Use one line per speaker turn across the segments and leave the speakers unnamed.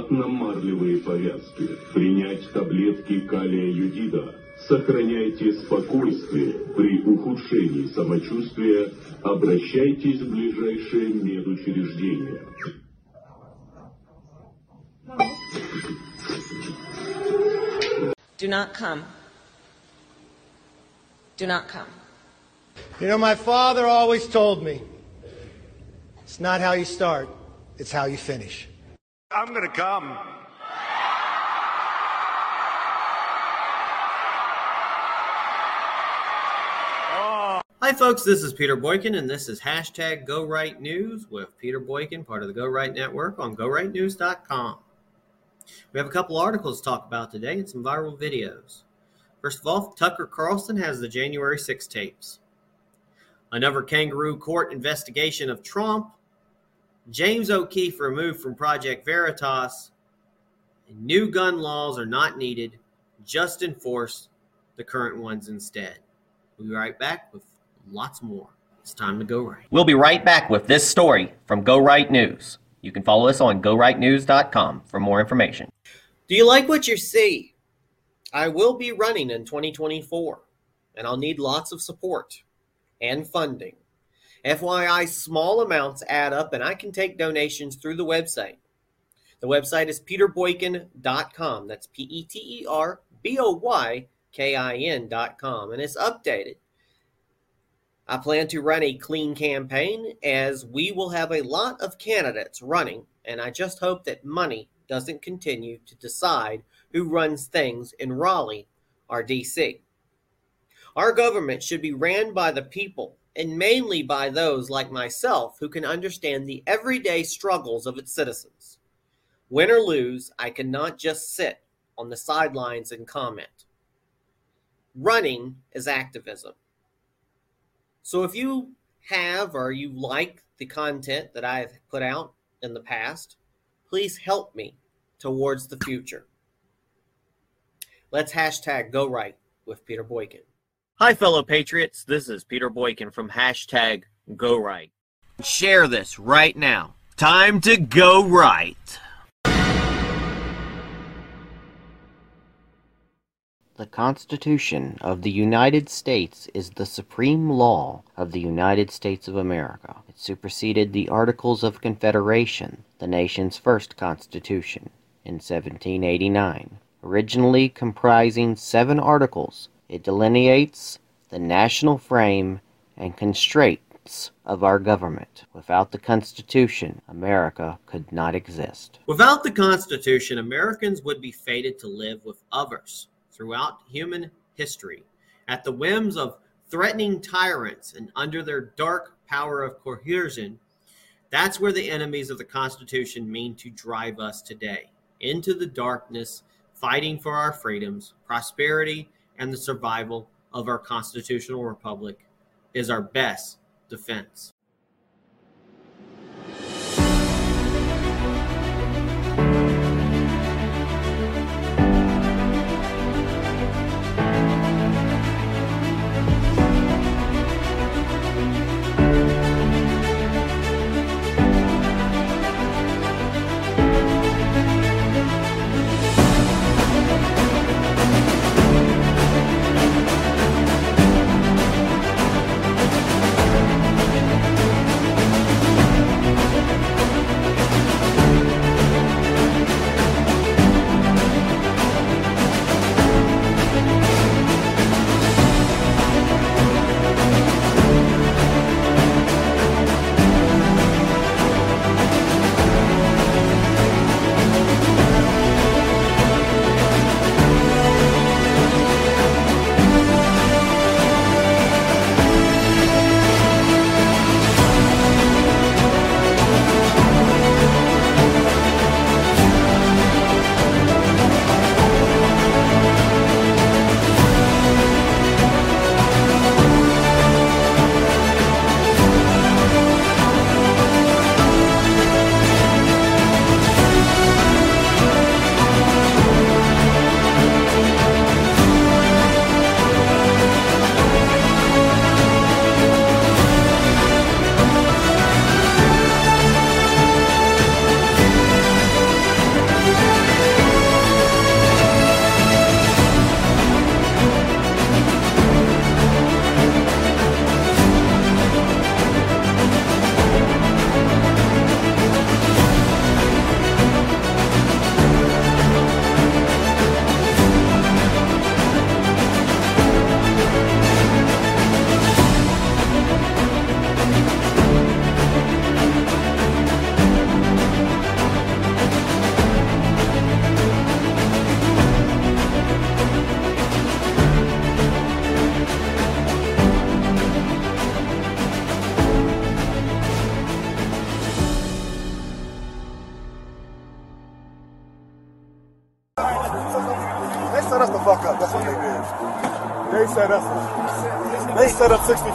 Отсутствии ватно-марлевые повязки. Принять таблетки калия юдида. Сохраняйте спокойствие. При ухудшении самочувствия обращайтесь в ближайшее медучреждение.
Do not come. Do not come.
You know, my father always told me it's not how you start, it's how you finish.
I'm going to come.
Hi, folks. This is Peter Boykin, and this is hashtag Go Right News with Peter Boykin, part of the Go Right Network on GoRightNews.com. We have a couple articles to talk about today and some viral videos. First of all, Tucker Carlson has the January 6 tapes. Another kangaroo court investigation of Trump. James O'Keefe removed from Project Veritas. New gun laws are not needed, just enforce the current ones instead. We'll be right back with lots more. It's time to go right.
We'll be right back with this story from Go Right News. You can follow us on GoRightNews.com for more information.
Do you like what you see? I will be running in 2024, and I'll need lots of support and funding. FYI, small amounts add up, and I can take donations through the website. The website is peterboykin.com. That's P E T E R B O Y K I N.com, and it's updated. I plan to run a clean campaign as we will have a lot of candidates running, and I just hope that money doesn't continue to decide who runs things in Raleigh or DC. Our government should be ran by the people and mainly by those like myself who can understand the everyday struggles of its citizens. Win or lose, I cannot just sit on the sidelines and comment. Running is activism. So if you have or you like the content that I've put out in the past, please help me towards the future. Let's hashtag go right with Peter Boykin. Hi, fellow patriots. This is Peter Boykin from hashtag go right. Share this right now. Time to go right.
The Constitution of the United States is the supreme law of the United States of America. It superseded the Articles of Confederation, the nation's first constitution, in 1789. Originally comprising seven articles, it delineates the national frame and constraints of our government. Without the Constitution, America could not exist.
Without the Constitution, Americans would be fated to live with others throughout human history at the whims of threatening tyrants and under their dark power of coercion, that's where the enemies of the Constitution mean to drive us today into the darkness, fighting for our freedoms, prosperity, and the survival of our constitutional republic is our best defense.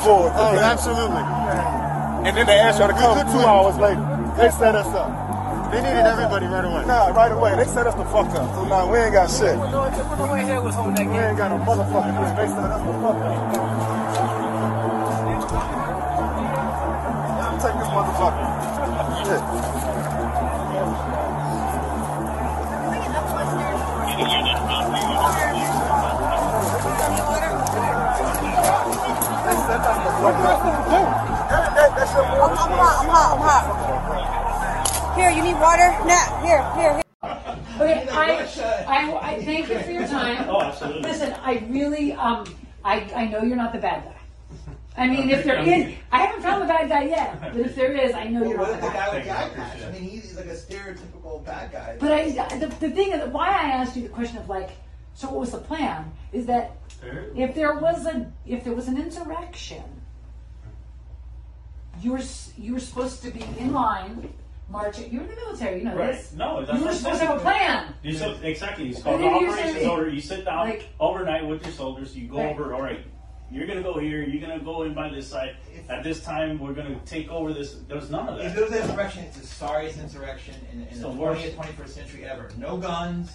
Set up 64. Oh, absolutely. And then they asked y'all to come two hours later. They set us up. They needed everybody right away. Nah, right away. They set us the fuck up. So now we ain't got shit. We ain't got no motherfucking shit. They set us the fuck up.
I'm hot, I'm hot, I'm hot. Here, you need water? Nah, here, here, here.
Okay, I, I, I thank you for your time.
Oh, absolutely.
Listen, I really, um, I, I know you're not the bad guy. I mean, if there is, I haven't found the bad guy yet, but if there is, I know you're not the bad guy.
guy with the eye patch. I mean, he's like a stereotypical bad guy.
But I, the, the thing is, why I asked you the question of like, so what was the plan? Is that if there was a, if there was an insurrection, you were you were supposed to be in line, marching. You're in the military, you know
Right.
this.
No, that's
you were supposed to have a plan.
You sit, exactly. It's
And
called the
then you're
operations
saying-
order. You sit down
like-
overnight with your soldiers. You go
Right.
over. All right, you're gonna go here. You're gonna go in by this side. At this time, we're gonna take over this. There's none of
If
that.
there was an insurrection, it's the sorriest insurrection in, in the
the
20th, 21st century ever. No guns,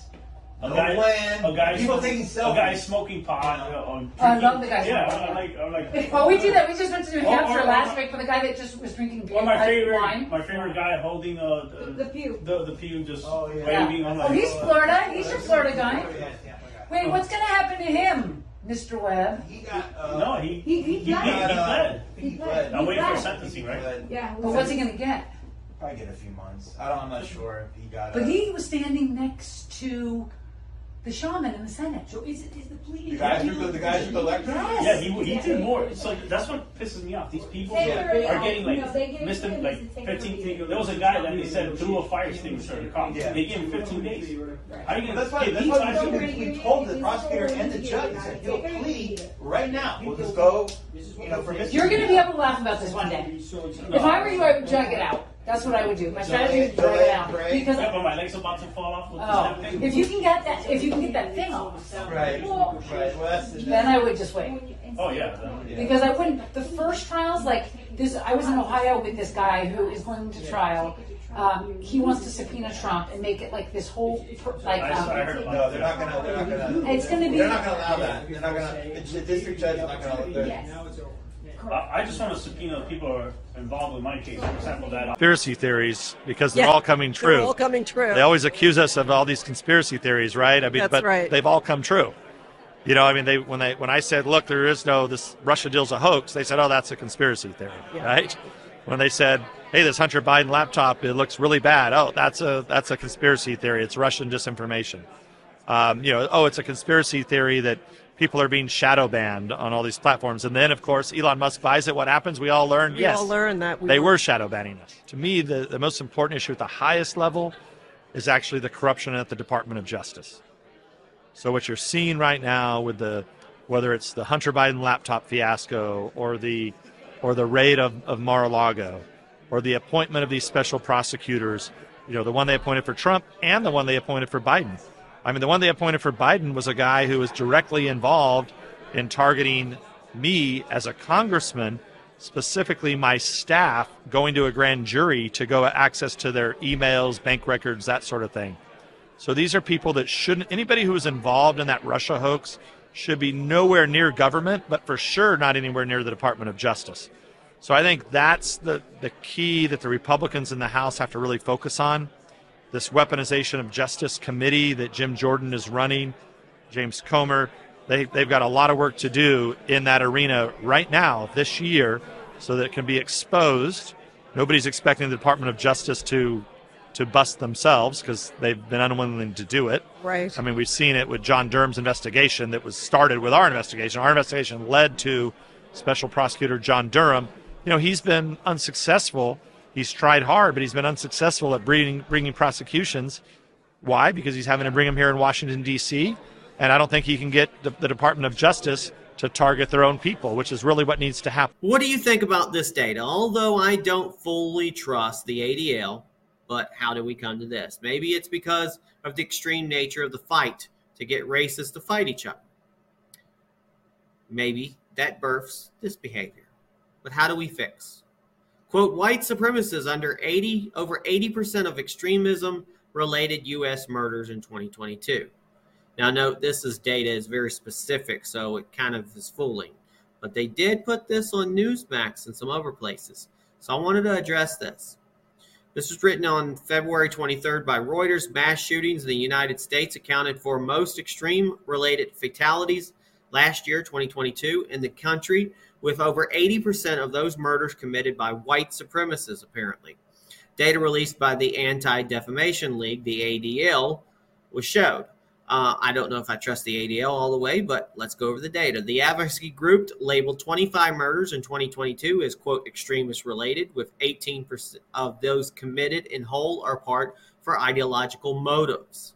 A
no
guy,
plan,
a guy,
people
smoking-
taking
a guy smoking pot. Uh, on
I love the guy
Yeah, I
pot.
like, I like.
Well, we did that. We just went to New
Or-
Hampshire
or-
last week for the guy that just was drinking beer.
Or my favorite,
wine.
my favorite guy holding uh, the,
The pew.
the the pew, just
Yeah.
waving. I'm
Oh, he's Florida. He's your Florida guy. Wait, what's going to happen to him, Mr. Webb?
He got. Uh,
No, he
He- he
he, he,
fled.
he
uh,
fled.
He fled.
I'm
He
waiting for sentencing, right?
Yeah. But what's he going to get?
Probably get a few months. I don't, I'm not sure if he got.
But
uh,
he was standing next to The shaman in the Senate.
So is it is the plea?
The guys with the, the guys with the electric.
Yes.
Yeah, he, he did more. So that's what pisses me off. These people
They
are
were-
getting like
no, they
missed
him
like
to take
15. There was a guy that they said threw a fire extinguisher at a cop.
Yeah.
They gave him 15 days. How are you gonna
That's why, that's
these
why
guys
we,
to-
we, we told the prosecutor and the judge, we said, he'll plead right now. We'll just go, You know, for
You're going to be able to laugh about this one day. If I were you, I would drag it out. That's what I would do. My strategy would drag it out because
Yeah, but my leg's about to fall off with
oh,
this thing.
if you can get that, if you can get that thing off,
Right,
well,
right,
then I would just wait.
Oh yeah. then-
Because I wouldn't. The first trials, like this, I was in Ohio with this guy who is going to trial. Um, he wants to subpoena Trump and make it like this whole per- like.
I, I heard
Um,
No, they're not gonna, they're not gonna.
It's gonna be-
They're not gonna allow that. They're not gonna, the the district judge is not gonna, they're-
I I just want to subpoena people who are involved with my case. For example, that
conspiracy theories because they're
Yeah,
all coming true.
they're all coming true.
They always accuse us of all these conspiracy theories, right? I mean,
That's
but
right.
they've all come true. You know, I mean, they when they when I said, "Look, there is no this Russia deal's a hoax," they said, "Oh, that's a conspiracy theory," right? When they said, "Hey, this Hunter Biden laptop it looks really bad," oh, that's a that's a conspiracy theory. It's Russian disinformation. Um, you know, oh, it's a conspiracy theory that people are being shadow banned on all these platforms, and then of course Elon Musk buys it. What happens? We all learn.
We
yes,
all learn that we
they
were-
shadow banning us. To me, the, the most important issue at the highest level is actually the corruption at the Department of Justice. So what you're seeing right now with the whether it's the Hunter Biden laptop fiasco or the or the raid of, of Mar-a-Lago or the appointment of these special prosecutors, you know, the one they appointed for Trump and the one they appointed for Biden. I mean, the one they appointed for Biden was a guy who was directly involved in targeting me as a congressman, specifically my staff going to a grand jury to go access to their emails, bank records, that sort of thing. So these are people that shouldn't, anybody who was involved in that Russia hoax should be nowhere near government, but for sure not anywhere near the Department of Justice. So I think that's the, the key that the Republicans in the House have to really focus on. This weaponization of justice committee that Jim Jordan is running, James Comer, they, they've got a lot of work to do in that arena right now, this year, so that it can be exposed. Nobody's expecting the Department of Justice to to bust themselves because they've been unwilling to do it.
Right.
I mean, we've seen it with John Durham's investigation that was started with our investigation. Our investigation led to Special Prosecutor John Durham. You know, he's been unsuccessful. He's tried hard, but he's been unsuccessful at bringing, bringing prosecutions. Why? Because he's having to bring them here in Washington, D.C. And I don't think he can get the, the Department of Justice to target their own people, which is really what needs to happen.
What do you think about this data? Although I don't fully trust the ADL, but how do we come to this? Maybe it's because of the extreme nature of the fight to get racists to fight each other. Maybe that births this behavior. But how do we fix? Quote, white supremacists under 80 over 80% of extremism related US murders in 2022. Now note this is data is very specific, so it kind of is fooling. But they did put this on Newsmax and some other places. So I wanted to address this. This was written on February 23rd by Reuters. Mass shootings in the United States accounted for most extreme related fatalities last year, 2022, in the country, with over 80% of those murders committed by white supremacists, apparently. Data released by the Anti Defamation League, the ADL, was showed. Uh, I don't know if I trust the ADL all the way, but let's go over the data. The advocacy group labeled 25 murders in 2022 as, quote, extremist related, with 18% of those committed in whole or part for ideological motives.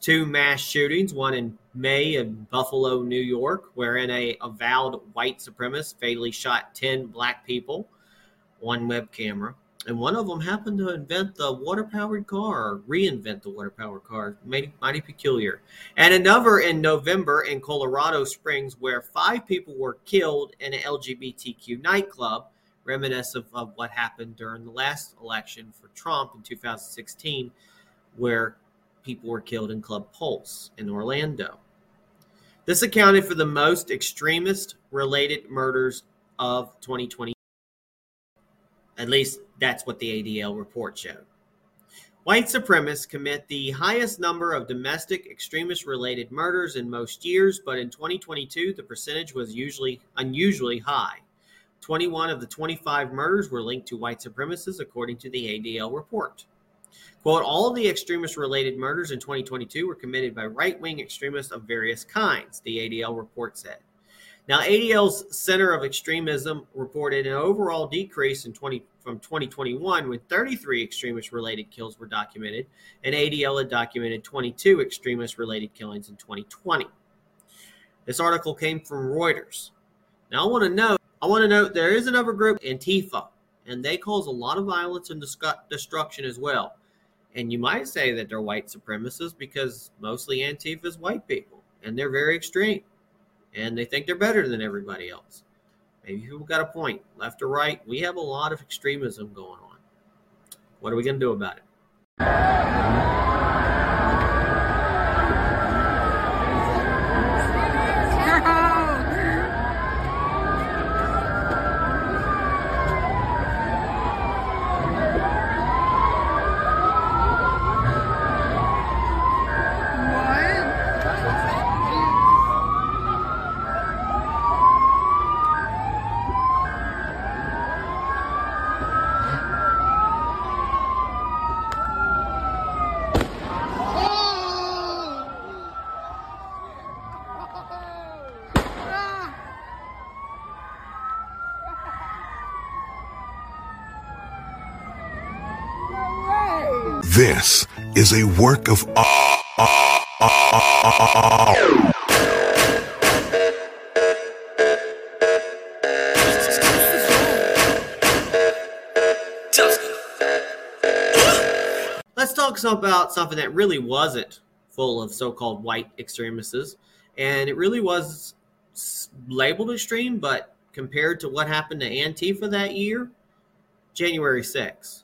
Two mass shootings, one in May in Buffalo, New York, wherein a avowed white supremacist fatally shot 10 black people, one web camera and one of them happened to invent the water powered car or reinvent the water powered car. Mighty, mighty peculiar. And another in November in Colorado Springs, where five people were killed in an LGBTQ nightclub, reminiscent of, of what happened during the last election for Trump in 2016, where people were killed in Club Pulse in Orlando. This accounted for the most extremist related murders of 2020. At least that's what the ADL report showed. White supremacists commit the highest number of domestic extremist related murders in most years, but in 2022 the percentage was usually unusually high. 21 of the 25 murders were linked to white supremacists according to the ADL report. Quote, all of the extremist related murders in 2022 were committed by right wing extremists of various kinds, the ADL report said. Now, ADL's Center of Extremism reported an overall decrease in 20, from 2021 when 33 extremist related kills were documented, and ADL had documented 22 extremist related killings in 2020. This article came from Reuters. Now, I want to note, I want to note there is another group, Antifa, and they cause a lot of violence and destruction as well. And you might say that they're white supremacists because mostly Antifa is white people, and they're very extreme and they think they're better than everybody else. Maybe people got a point, left or right. We have a lot of extremism going on. What are we going to do about it?
Is a work of
Let's talk about something that really wasn't full of so-called white extremists, and it really was labeled extreme, but compared to what happened to Antifa that year, January 6th.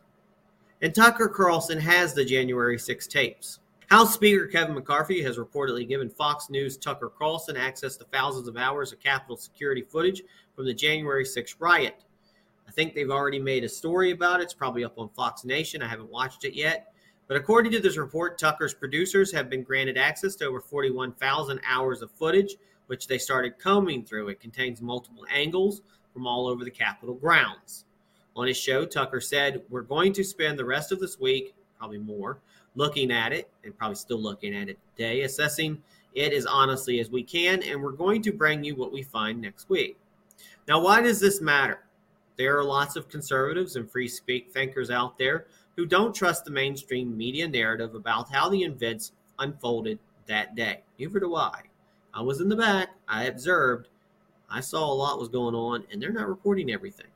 And Tucker Carlson has the January 6 tapes. House Speaker Kevin McCarthy has reportedly given Fox News Tucker Carlson access to thousands of hours of Capitol security footage from the January 6 riot. I think they've already made a story about it. It's probably up on Fox Nation. I haven't watched it yet. But according to this report, Tucker's producers have been granted access to over 41,000 hours of footage, which they started combing through. It contains multiple angles from all over the Capitol grounds. On his show, Tucker said, We're going to spend the rest of this week, probably more, looking at it and probably still looking at it today, assessing it as honestly as we can, and we're going to bring you what we find next week. Now, why does this matter? There are lots of conservatives and free speak thinkers out there who don't trust the mainstream media narrative about how the events unfolded that day. Neither do I. I was in the back, I observed, I saw a lot was going on, and they're not reporting everything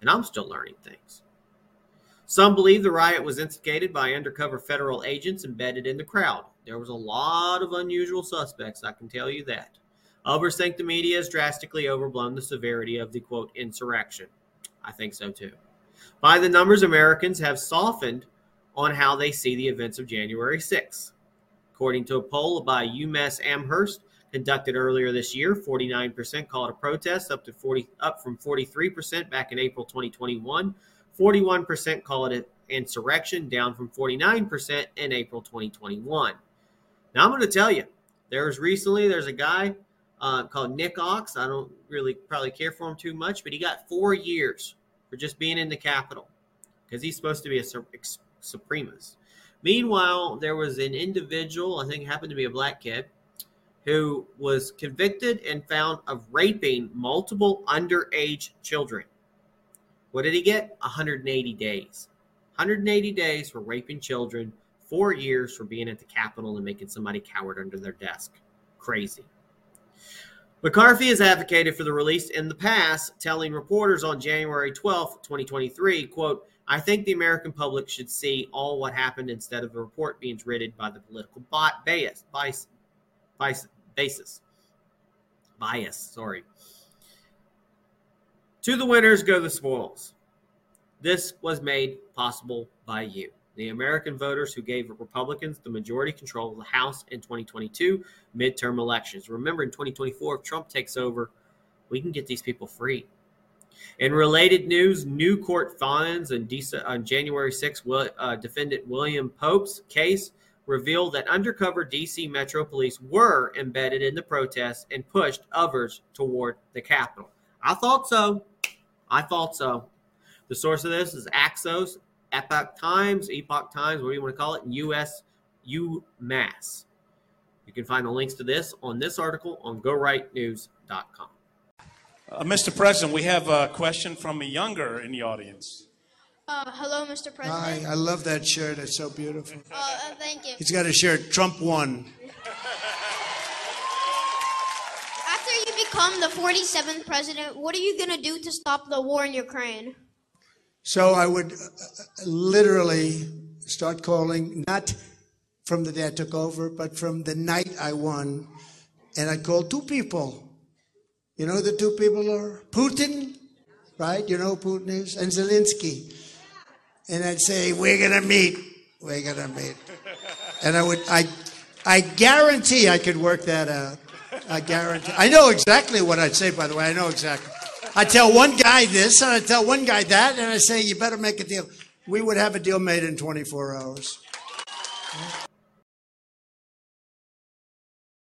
and I'm still learning things. Some believe the riot was instigated by undercover federal agents embedded in the crowd. There was a lot of unusual suspects, I can tell you that. Others think the media has drastically overblown the severity of the quote insurrection. I think so too. By the numbers, Americans have softened on how they see the events of January 6th. According to a poll by UMass Amherst, conducted earlier this year. 49% call it a protest, up to 40, up from 43% back in April 2021. 41% call it an insurrection, down from 49% in April 2021. Now I'm going to tell you, there was recently there's a guy uh, called Nick Ochs. I don't really probably care for him too much, but he got four years for just being in the Capitol because he's supposed to be a supremacist. Meanwhile, there was an individual, I think happened to be a black kid, who was convicted and found of raping multiple underage children. What did he get? 180 days. 180 days for raping children, four years for being at the Capitol and making somebody coward under their desk. Crazy. McCarthy has advocated for the release in the past, telling reporters on January 12, 2023, quote, I think the American public should see all what happened instead of the report being written by the political bias, bias, bias, basis. Bias, sorry. To the winners go the spoils. This was made possible by you, the American voters who gave Republicans the majority control of the House in 2022 midterm elections. Remember, in 2024, if Trump takes over, we can get these people free. In related news, new court finds on, January 6, uh, defendant William Pope's case revealed that undercover DC Metro Police were embedded in the protests and pushed others toward the Capitol. I thought so. I thought so. The source of this is Axios. Epoch Times, Epoch Times, whatever you want to call it, US UMass. You can find the links to this on this article on GoRightNews.com.
Uh, Mr. President, we have a question from a younger in the audience.
Uh, hello, Mr. President.
Hi, I love that shirt. It's so beautiful.
Uh, uh, thank you.
He's got a shirt. Trump won.
After you become the 47th president, what are you going to do to stop the war in Ukraine?
So I would uh, literally start calling, not from the day I took over, but from the night I won. And I called two people. You know who the two people are? Putin, right? You know who Putin is? And Zelensky. And I'd say, we're to meet. We're to meet. And I would, I, I guarantee I could work that out. I guarantee. I know exactly what I'd say, by the way. I know exactly. I tell one guy this, and I tell one guy that, and I say, you better make a deal. We would have a deal made in 24 hours.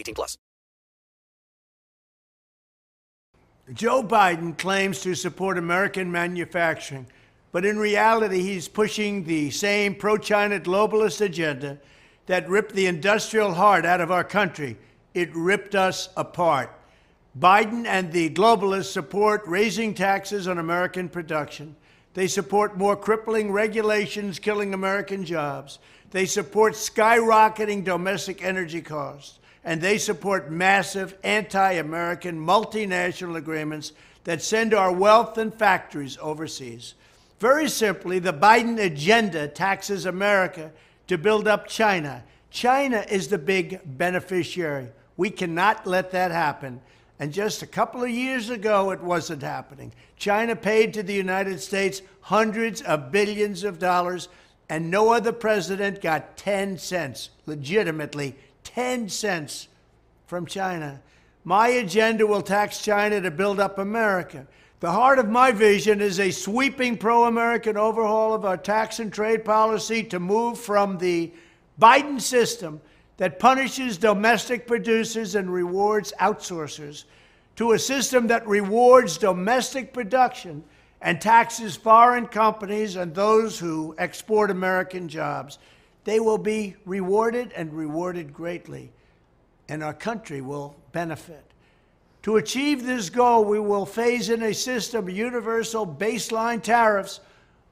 18 plus.
Joe Biden claims to support American manufacturing, but in reality, he's pushing the same pro China globalist agenda that ripped the industrial heart out of our country. It ripped us apart. Biden and the globalists support raising taxes on American production. They support more crippling regulations killing American jobs. They support skyrocketing domestic energy costs. And they support massive anti American multinational agreements that send our wealth and factories overseas. Very simply, the Biden agenda taxes America to build up China. China is the big beneficiary. We cannot let that happen. And just a couple of years ago, it wasn't happening. China paid to the United States hundreds of billions of dollars, and no other president got 10 cents, legitimately 10 cents from China. My agenda will tax China to build up America. The heart of my vision is a sweeping pro American overhaul of our tax and trade policy to move from the Biden system that punishes domestic producers and rewards outsourcers to a system that rewards domestic production and taxes foreign companies and those who export American jobs. They will be rewarded and rewarded greatly, and our country will benefit. To achieve this goal, we will phase in a system of universal baseline tariffs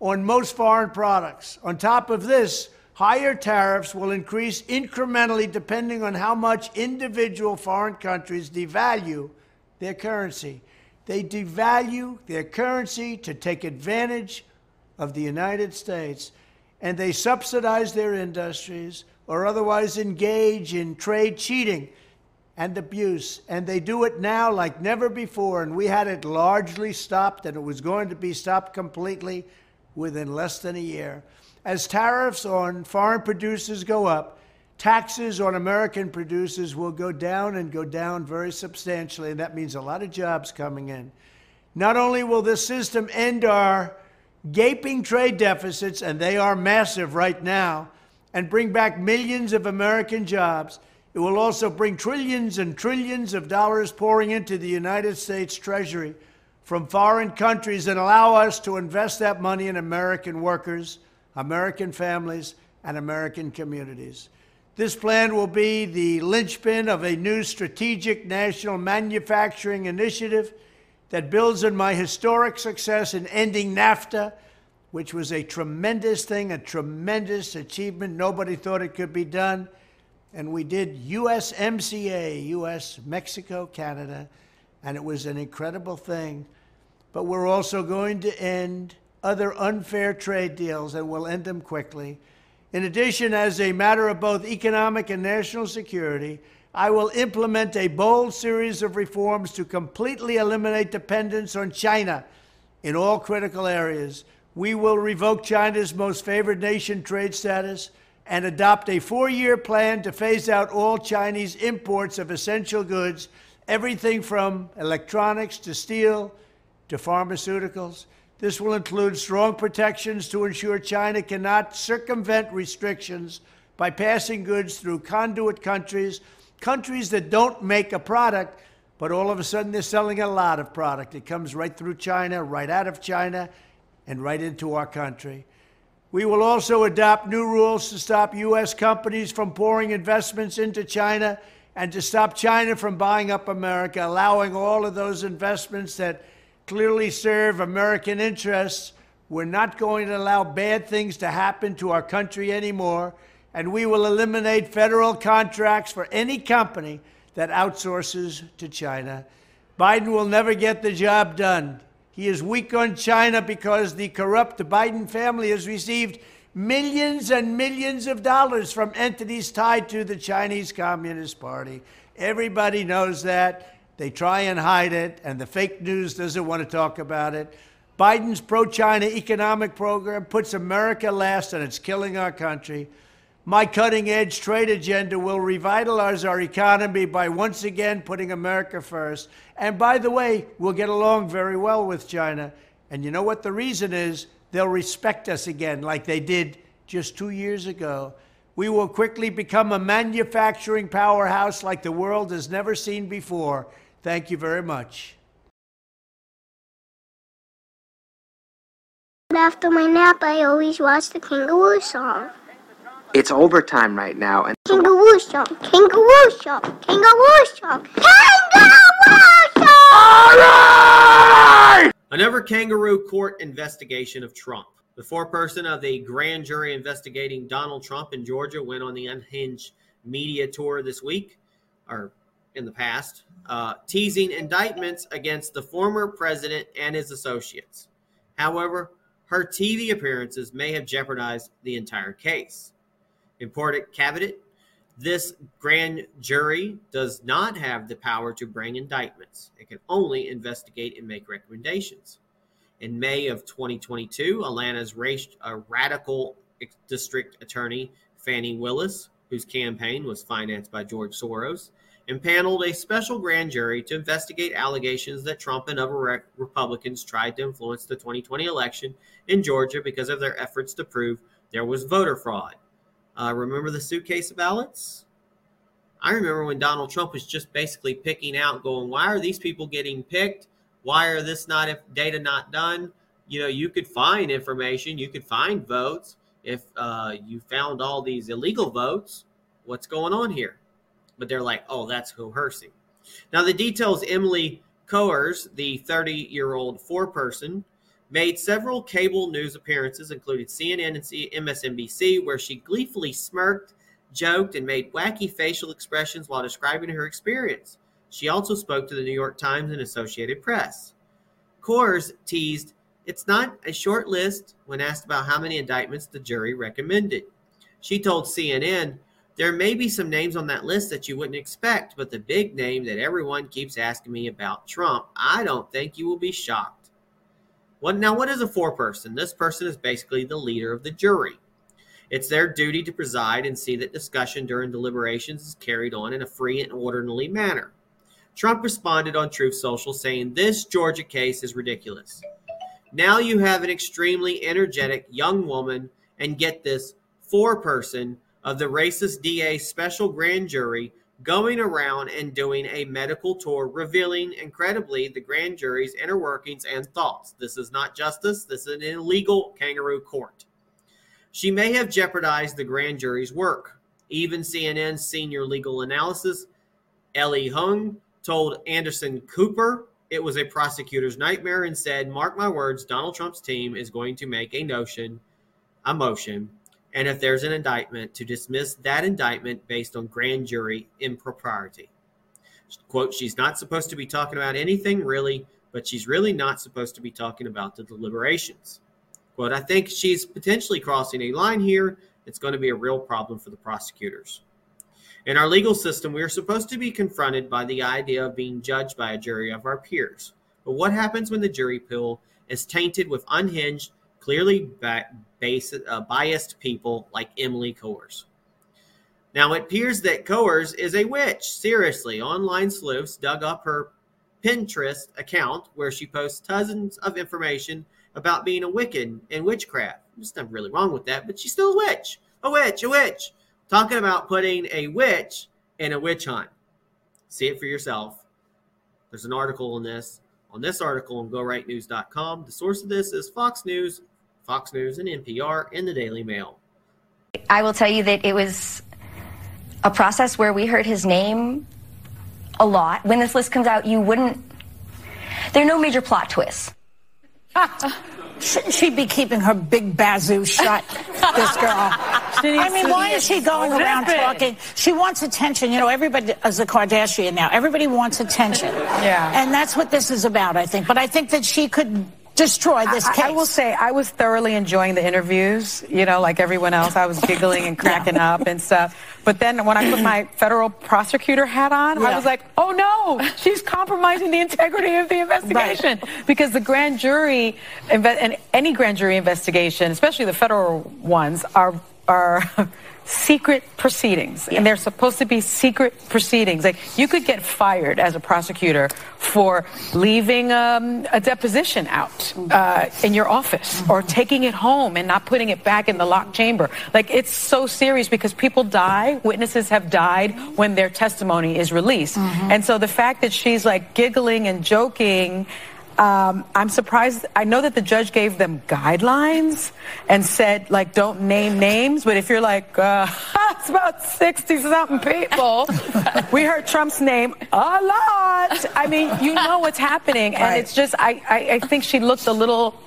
on most foreign products. On top of this, Higher tariffs will increase incrementally depending on how much individual foreign countries devalue their currency. They devalue their currency to take advantage of the United States, and they subsidize their industries or otherwise engage in trade cheating and abuse. And they do it now like never before, and we had it largely stopped, and it was going to be stopped completely within less than a year. As tariffs on foreign producers go up, taxes on American producers will go down and go down very substantially, and that means a lot of jobs coming in. Not only will this system end our gaping trade deficits, and they are massive right now, and bring back millions of American jobs, it will also bring trillions and trillions of dollars pouring into the United States Treasury from foreign countries and allow us to invest that money in American workers American families, and American communities. This plan will be the linchpin of a new strategic national manufacturing initiative that builds on my historic success in ending NAFTA, which was a tremendous thing, a tremendous achievement. Nobody thought it could be done. And we did USMCA, US, Mexico, Canada, and it was an incredible thing. But we're also going to end other unfair trade deals, and we'll end them quickly. In addition, as a matter of both economic and national security, I will implement a bold series of reforms to completely eliminate dependence on China in all critical areas. We will revoke China's most favored nation trade status and adopt a four year plan to phase out all Chinese imports of essential goods, everything from electronics to steel to pharmaceuticals. This will include strong protections to ensure China cannot circumvent restrictions by passing goods through conduit countries, countries that don't make a product, but all of a sudden they're selling a lot of product. It comes right through China, right out of China, and right into our country. We will also adopt new rules to stop U.S. companies from pouring investments into China and to stop China from buying up America, allowing all of those investments that clearly serve American interests. We're not going to allow bad things to happen to our country anymore, and we will eliminate federal contracts for any company that outsources to China. Biden will never get the job done. He is weak on China because the corrupt Biden family has received millions and millions of dollars from entities tied to the Chinese Communist Party. Everybody knows that. They try and hide it, and the fake news doesn't want to talk about it. Biden's pro China economic program puts America last, and it's killing our country. My cutting edge trade agenda will revitalize our economy by once again putting America first. And by the way, we'll get along very well with China. And you know what the reason is? They'll respect us again, like they did just two years ago. We will quickly become a manufacturing powerhouse like the world has never seen before. Thank you very much.
After my nap, I always watch the kangaroo song.
It's overtime right now, and
Kangaroo song, kangaroo song, kangaroo song, kangaroo song!
Another kangaroo court investigation of Trump. The foreperson of the grand jury investigating Donald Trump in Georgia went on the unhinged media tour this week, or in the past, uh, teasing indictments against the former president and his associates. However, her TV appearances may have jeopardized the entire case. Important caveat this grand jury does not have the power to bring indictments. It can only investigate and make recommendations. In May of 2022, Atlanta's radical district attorney Fani Willis, whose campaign was financed by George Soros, impaneled a special grand jury to investigate allegations that Trump and other Republicans tried to influence the 2020 election in Georgia because of their efforts to prove there was voter fraud. Uh, remember the suitcase ballots? I remember when Donald Trump was just basically picking out, going, "Why are these people getting picked? Why are this not if data not done?" You know, you could find information, you could find votes. If uh, you found all these illegal votes, what's going on here? But they're like, "Oh, that's coercing." Now the details: Emily Kohrs, the 30-year-old foreperson made several cable news appearances, including CNN and MSNBC, where she gleefully smirked, joked, and made wacky facial expressions while describing her experience. She also spoke to the New York Times and Associated Press. Kohrs teased, It's not a short list when asked about how many indictments the jury recommended. She told CNN, There may be some names on that list that you wouldn't expect, but the big name that everyone keeps asking me about Trump, I don't think you will be shocked. Now? What is a foreperson? This person is basically the leader of the jury. It's their duty to preside and see that discussion during deliberations is carried on in a free and orderly manner. Trump responded on Truth Social saying this Georgia case is ridiculous. Now you have an extremely energetic young woman, and get this, foreperson of the racist DA special grand jury going around and doing a medical tour revealing incredibly the grand jury's inner workings and thoughts. This is not justice, this is an illegal kangaroo court. She may have jeopardized the grand jury's work. Even CNN's senior legal analysis, Elie Honig, told Anderson Cooper it was a prosecutor's nightmare and said, Mark my words, Donald Trump's team is going to make a notion, a motion and if there's an indictment, to dismiss that indictment based on grand jury impropriety. Quote, she's not supposed to be talking about anything really, but she's really not supposed to be talking about the deliberations. Quote, I think she's potentially crossing a line here. It's going to be a real problem for the prosecutors. In our legal system, we are supposed to be confronted by the idea of being judged by a jury of our peers. But what happens when the jury pool is tainted with unhinged clearly ba- base, uh, biased people like Emily Kohrs. Now, it appears that Kohrs is a witch. Seriously, online sleuths dug up her Pinterest account where she posts tons of information about being a Wiccan and witchcraft. There's nothing really wrong with that, but she's still a witch. A witch, a witch. Talking about putting a witch in a witch hunt. See it for yourself. There's an article on this. On this article on GoRightNews.com. The source of this is Fox News, Fox News, and NPR, and the Daily Mail.
I will tell you that it was a process where we heard his name a lot. When this list comes out, you wouldn't. There are no major plot twists.
Shouldn't she be keeping her big bazoo shut, this girl? I mean, why is she going around talking? She wants attention. You know, everybody is a Kardashian now. Everybody wants attention.
Yeah.
And that's what this is about, I think. But I think that she could destroy this
I,
case.
I will say I was thoroughly enjoying the interviews. You know, like everyone else, I was giggling and cracking up and stuff. But then when I put my federal prosecutor hat on, I was like, oh no, she's compromising the integrity of the investigation because the grand jury and any grand jury investigation, especially the federal ones, are are. Secret proceedings, and they're supposed to be secret proceedings. Like you could get fired as a prosecutor for leaving um, a deposition out uh, in your office or taking it home and not putting it back in the locked chamber. Like it's so serious because people die. Witnesses have died when their testimony is released, and so the fact that she's like giggling and joking. Um, I'm surprised. I know that the judge gave them guidelines and said, like, don't name names. But if you're like, uh, it's about 60 something people, we heard Trump's name a lot. I mean, you know what's happening. And
Right.
it's just, I, I, I think she looked a little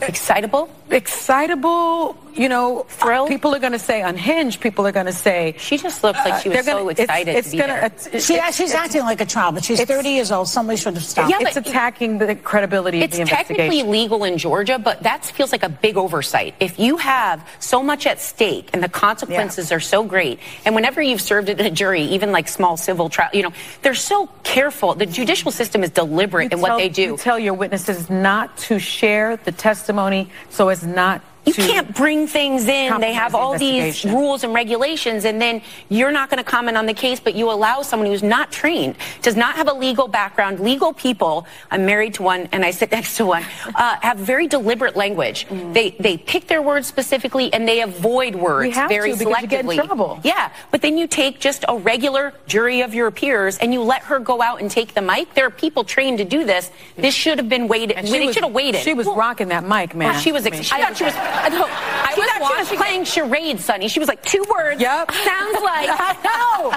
excitable. Excitable, you know, thrilled. People are going to say unhinged. People are going to say.
She just looks like she uh, was
they're
so
gonna- it's-
excited
it's
to be
gonna-
there.
it's-
She,
it's-
she's
it's-
acting like a child, but she's 30 years old. Somebody should have stopped.
Yeah,
it's
but-
attacking the credibility
It's
of the investigation.
technically legal in Georgia, but that feels like a big oversight. If you have so much at stake and the consequences are so great, and whenever you've served in a jury, even like small civil trial, you know, they're so careful. The judicial system is deliberate in what they do.
You tell your witnesses not to share the testimony so as not
You can't bring things in. They have all these rules and regulations, and then you're not going to comment on the case, but you allow someone who's not trained, does not have a legal background. Legal people, I'm married to one and I sit next to one, uh, have very deliberate language. They they pick their words specifically and they avoid words
We have
very
to because you get in
selectively.
trouble.
Yeah, but then you take just a regular jury of your peers and you let her go out and take the mic. There are people trained to do this. This should have been waited. They should have waited.
She was rocking that mic, man.
Well, she was.
I mean,
I thought she was. I, I
She
was
she was
watching playing charades, Sonny. She was like two words.
Yep.
Sounds like oh, no.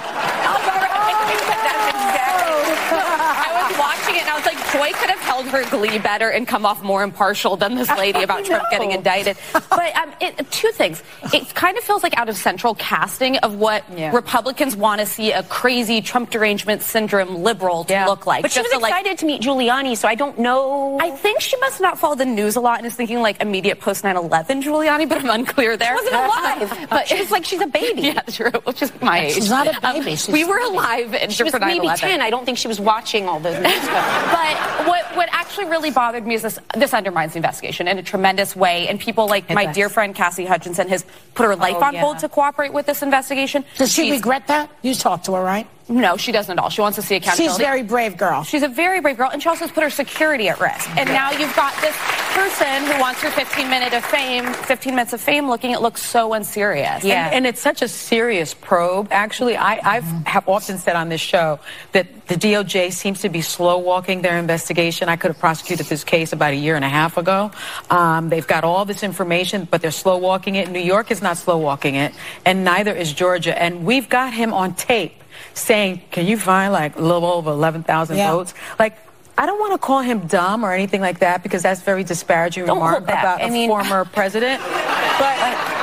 I was watching it and I was like, Joy could have held her glee better and come off more impartial than this lady about Trump getting indicted. But um, it, two things. It kind of feels like out of central casting of what Republicans want to see a crazy Trump derangement syndrome liberal to look like.
But she was
to, like,
excited to meet Giuliani, so I don't know.
I think she must not follow the news a lot and is thinking like immediate post 9/11 Giuliani, but I'm unclear there.
She wasn't alive.
but it's like she's a baby. Yeah, true. Which is my age.
She's not a
Um,
baby. She's
we were alive and
She was maybe ten. I don't think she was watching all those. news.
but what what actually really bothered me is this this undermines the investigation in a tremendous way. And people like my
does.
dear friend Cassie Hutchinson has put her life
Oh,
on
yeah.
hold to cooperate with this investigation.
Does she
She's-
regret that? You talked to her, right?
No, she doesn't at all. She wants to see accountability.
She's a very brave girl.
She's a very brave girl, and she also has put her security at risk. And now you've got this person who wants her 15 minute of fame, 15 minutes of fame, looking it looks so unserious.
And, and it's such a serious probe. Actually, I I've, have often said on this show that the DOJ seems to be slow walking their investigation. I could have prosecuted this case about a year and a half ago. Um, they've got all this information, but they're slow walking it. New York is not slow walking it, and neither is Georgia. And we've got him on tape saying, "Can you find like a little over 11,000
Yeah.
votes?" Like. I don't want to call him dumb or anything like that because that's very disparaging
Don't
remark about
I
a
mean-
former president. But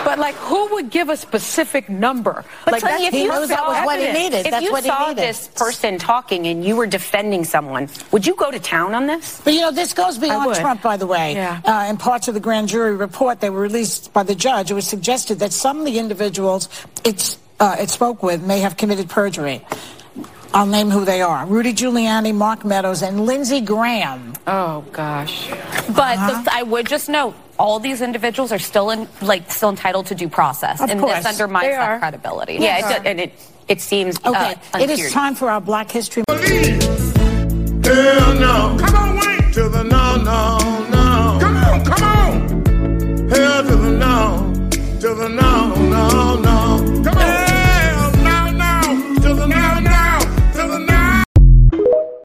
but like who would give a specific number?
But
like
Sonny, if you
knows that
saw,
was what he needed.
If
That's
you
what he
saw
needed.
this person talking and you were defending someone, would you go to town on this?
But you know, this goes beyond. Trump, by the way.
Yeah.
Uh, in parts of the grand jury report that were released by the judge, it was suggested that some of the individuals it's uh, it spoke with may have committed perjury. I'll name who they are Rudy Giuliani, Mark Meadows, and Lindsey Graham.
Oh, gosh. But the, I would just note all these individuals are still in, like, still entitled to due process.
Of
and
course.
this undermines
They
that
are.
credibility.
Yeah, it does, and it it seems
Okay,
uh,
it is
unserious.
time for our Black History.
Hell no. Come on, Wayne. To the no, no, no. Come on, come on. Hell to the no. To the no, no, no.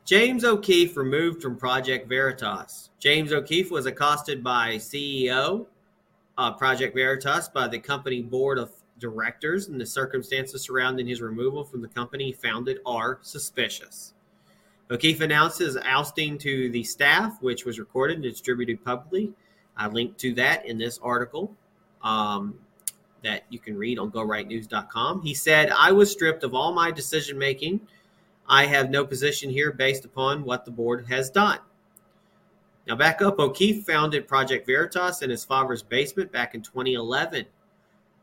James O'Keefe removed from Project Veritas. James O'Keefe was accosted by CEO uh, Project Veritas by the company board of directors, and the circumstances surrounding his removal from the company founded are suspicious. O'Keefe announced his ousting to the staff, which was recorded and distributed publicly. I linked to that in this article um, that you can read on GoRightNews.com. He said, I was stripped of all my decision making. I have no position here based upon what the board has done. Now, back up, O'Keefe founded Project Veritas in his father's basement back in 2011.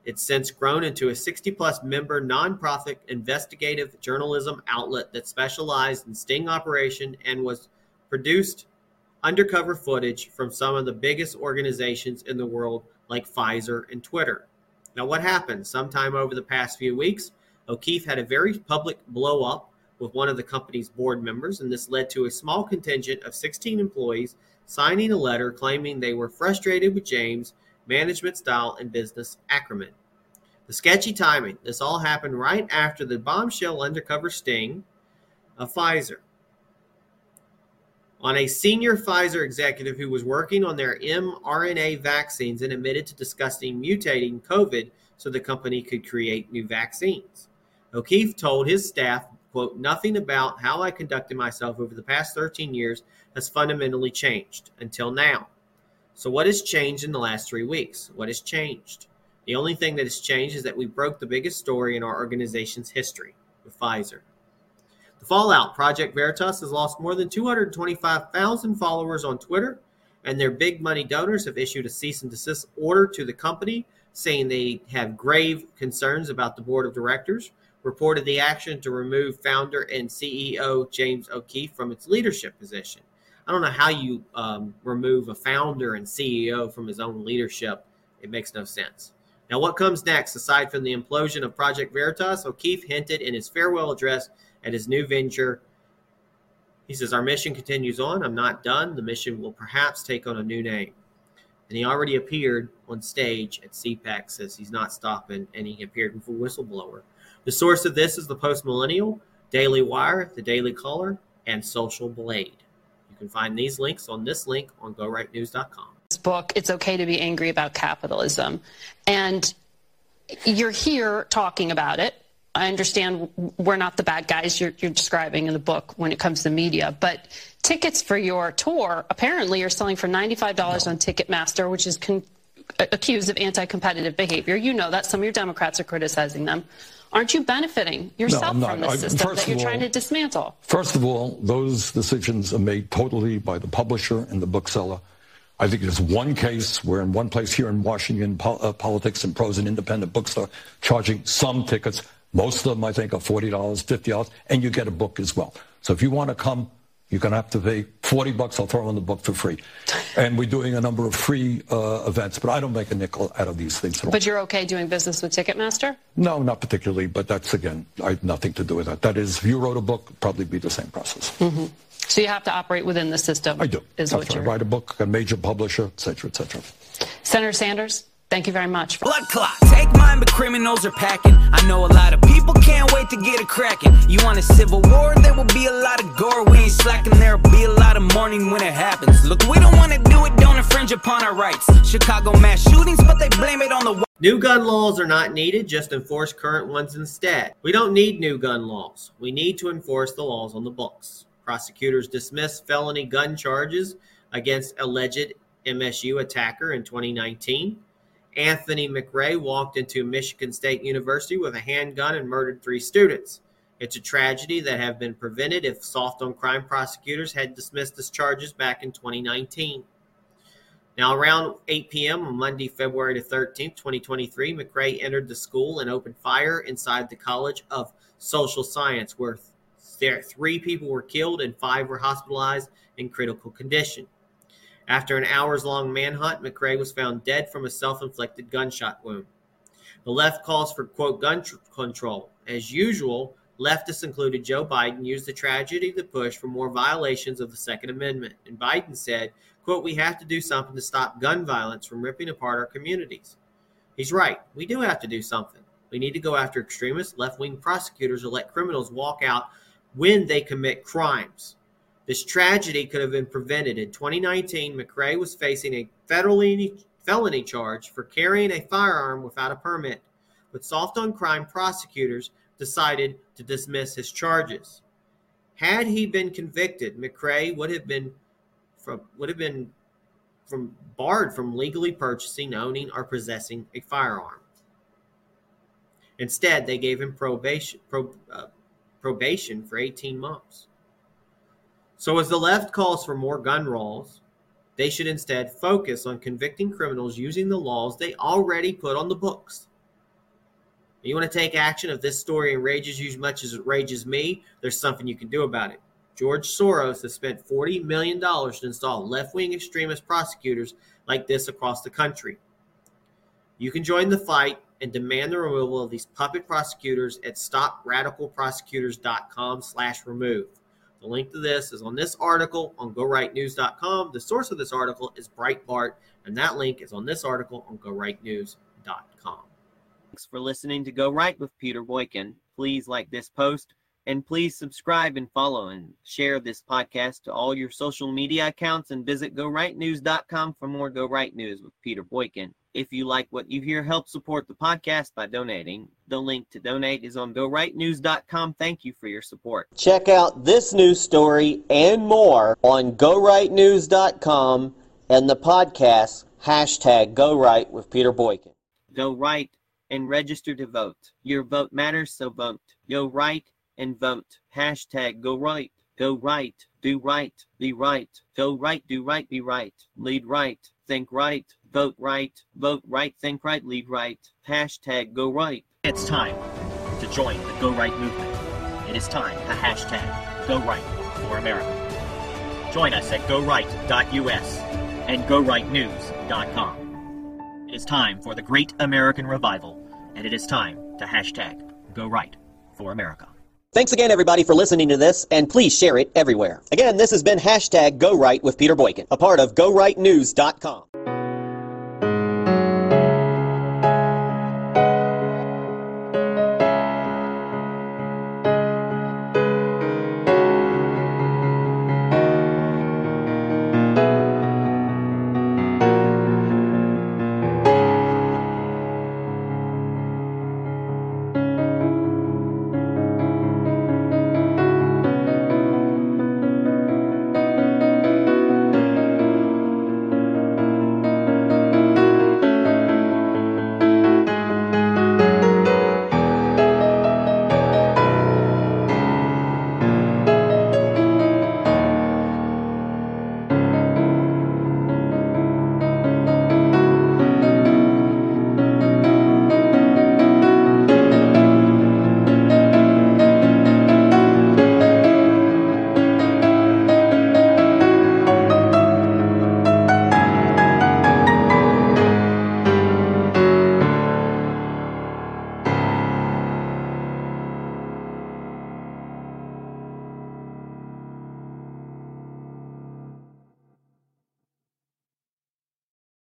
It's since grown into a 60 plus member nonprofit investigative journalism outlet that specialized in sting operation and was produced undercover footage from some of the biggest organizations in the world, like Pfizer and Twitter. Now, what happened? Sometime over the past few weeks, O'Keefe had a very public blow up with one of the company's board members, and this led to a small contingent of 16 employees signing a letter claiming they were frustrated with James' management style and business acumen. The sketchy timing. This all happened right after the bombshell undercover sting of Pfizer on a senior Pfizer executive who was working on their mRNA vaccines and admitted to discussing mutating COVID so the company could create new vaccines. O'Keefe told his staff, quote, nothing about how I conducted myself over the past 13 years has fundamentally changed until now. So what has changed in the last three weeks? What has changed? The only thing that has changed is that we broke the biggest story in our organization's history with Pfizer. The fallout Project Veritas has lost more than 225,000 followers on Twitter, and their big money donors have issued a cease and desist order to the company, saying they have grave concerns about the board of directors. Reported the action to remove founder and CEO James O'Keefe from its leadership position. I don't know how you um, remove a founder and CEO from his own leadership. It makes no sense. Now, what comes next? Aside from the implosion of Project Veritas, O'Keefe hinted in his farewell address at his new venture. He says, Our mission continues on. I'm not done. The mission will perhaps take on a new name. And he already appeared on stage at CPAC, says he's not stopping, and he appeared a whistleblower. The source of this is the Post Millennial, Daily Wire, the Daily Caller, and Social Blade. You can find these links on this link on GoRightNews.com.
this book, It's Okay to Be Angry About Capitalism. And you're here talking about it. I understand we're not the bad guys you're, you're describing in the book when it comes to media, but tickets for your tour apparently are selling for $95 on Ticketmaster, which is con- accused of anti competitive behavior. You know that. Some of your Democrats are criticizing them. Aren't you benefiting yourself
I'm
from this
I-
system that you're
all-
trying to dismantle?
First of all, those decisions are made totally by the publisher and the bookseller. I think there's one case where, in one place here in Washington, po- uh, Politics and Prose, an independent bookstore, charging some tickets. Most of them, I think, are $40, $50, and you get a book as well. So if you want to come, you're going to have to pay 40 bucks. I'll throw in the book for free. And we're doing a number of free uh, events, but I don't make a nickel out of these things at all.
But you're okay doing business with Ticketmaster?
No, not particularly, but that's, again, I have nothing to do with that. That is, if you wrote a book, probably be the same process.
hmm So you have to operate within the system.
I do.
Is
That's
what
right.
you're.
Write a book, a major publisher, et cetera, et cetera.
Senator Sanders, thank you very much. For-
Blood clot, take mine, but criminals are packing. I know a lot of people can't wait to get it cracking. You want a civil war? There will be a lot of gore. We ain't slacking. There'll be a lot of mourning when it happens. Look, we don't want to do it. Don't infringe upon our rights. Chicago mass shootings, but they blame it on the.
New gun laws are not needed, just enforce current ones instead. We don't need new gun laws. We need to enforce the laws on the books. Prosecutors dismissed felony gun charges against alleged MSU attacker in 2019. Anthony McRae walked into Michigan State University with a handgun and murdered three students. It's a tragedy that have been prevented if soft on crime prosecutors had dismissed his charges back in 2019. Now, around 8 p.m. on Monday, February the 13th, 2023, McRae entered the school and opened fire inside the College of Social Science, where three people were killed and five were hospitalized in critical condition. After an hours long manhunt, McRae was found dead from a self inflicted gunshot wound. The left calls for, quote, gun tr- control. As usual, leftists, included Joe Biden, used the tragedy to push for more violations of the Second Amendment. And Biden said, quote, we have to do something to stop gun violence from ripping apart our communities. He's right. We do have to do something. We need to go after extremists, left wing prosecutors who let criminals walk out when they commit crimes. This tragedy could have been prevented. In 2019, McRae was facing a federally felony charge for carrying a firearm without a permit, but soft on crime prosecutors decided to dismiss his charges. Had he been convicted, McRae would have been from would have been from barred from legally purchasing, owning, or possessing a firearm. Instead, they gave him probation pro, uh, probation for 18 months. So, as the left calls for more gun laws, they should instead focus on convicting criminals using the laws they already put on the books. You want to take action if this story enrages you as much as it rages me, there's something you can do about it. George Soros has spent $40 million to install left wing extremist prosecutors like this across the country. You can join the fight and demand the removal of these puppet prosecutors at stopradicalprosecutors.com slash remove. The link to this is on this article on gorightnews.com. The source of this article is Breitbart, and that link is on this article on gorightnews.com.
Thanks for listening to Go Right with Peter Boykin. Please like this post and please subscribe and follow and share this podcast to all your social media accounts and visit gorightnews.com for more Go Right News with Peter Boykin. If you like what you hear, help support the podcast by donating. The link to donate is on gorightnews.com. Thank you for your support.
Check out this news story and more on gorightnews.com and the podcast hashtag Go Right with Peter Boykin.
Go right and register to vote. Your vote matters, so vote. Go right and vote. Hashtag go right. Go right. Do right. Be right. Go right. Do right. Be right. Lead right. Think right. Vote right. Vote right. Think right. Lead right. Hashtag go right.
It's time to join the Go Right movement. It is time to hashtag Go Right for America. Join us at goright.us and gorightnews.com. It is time for the great American revival, and it is time to hashtag Go Right for America.
Thanks again, everybody, for listening to this, and please share it everywhere. Again, this has been hashtag Go Right with Peter Boykin, a part of GoRightNews.com.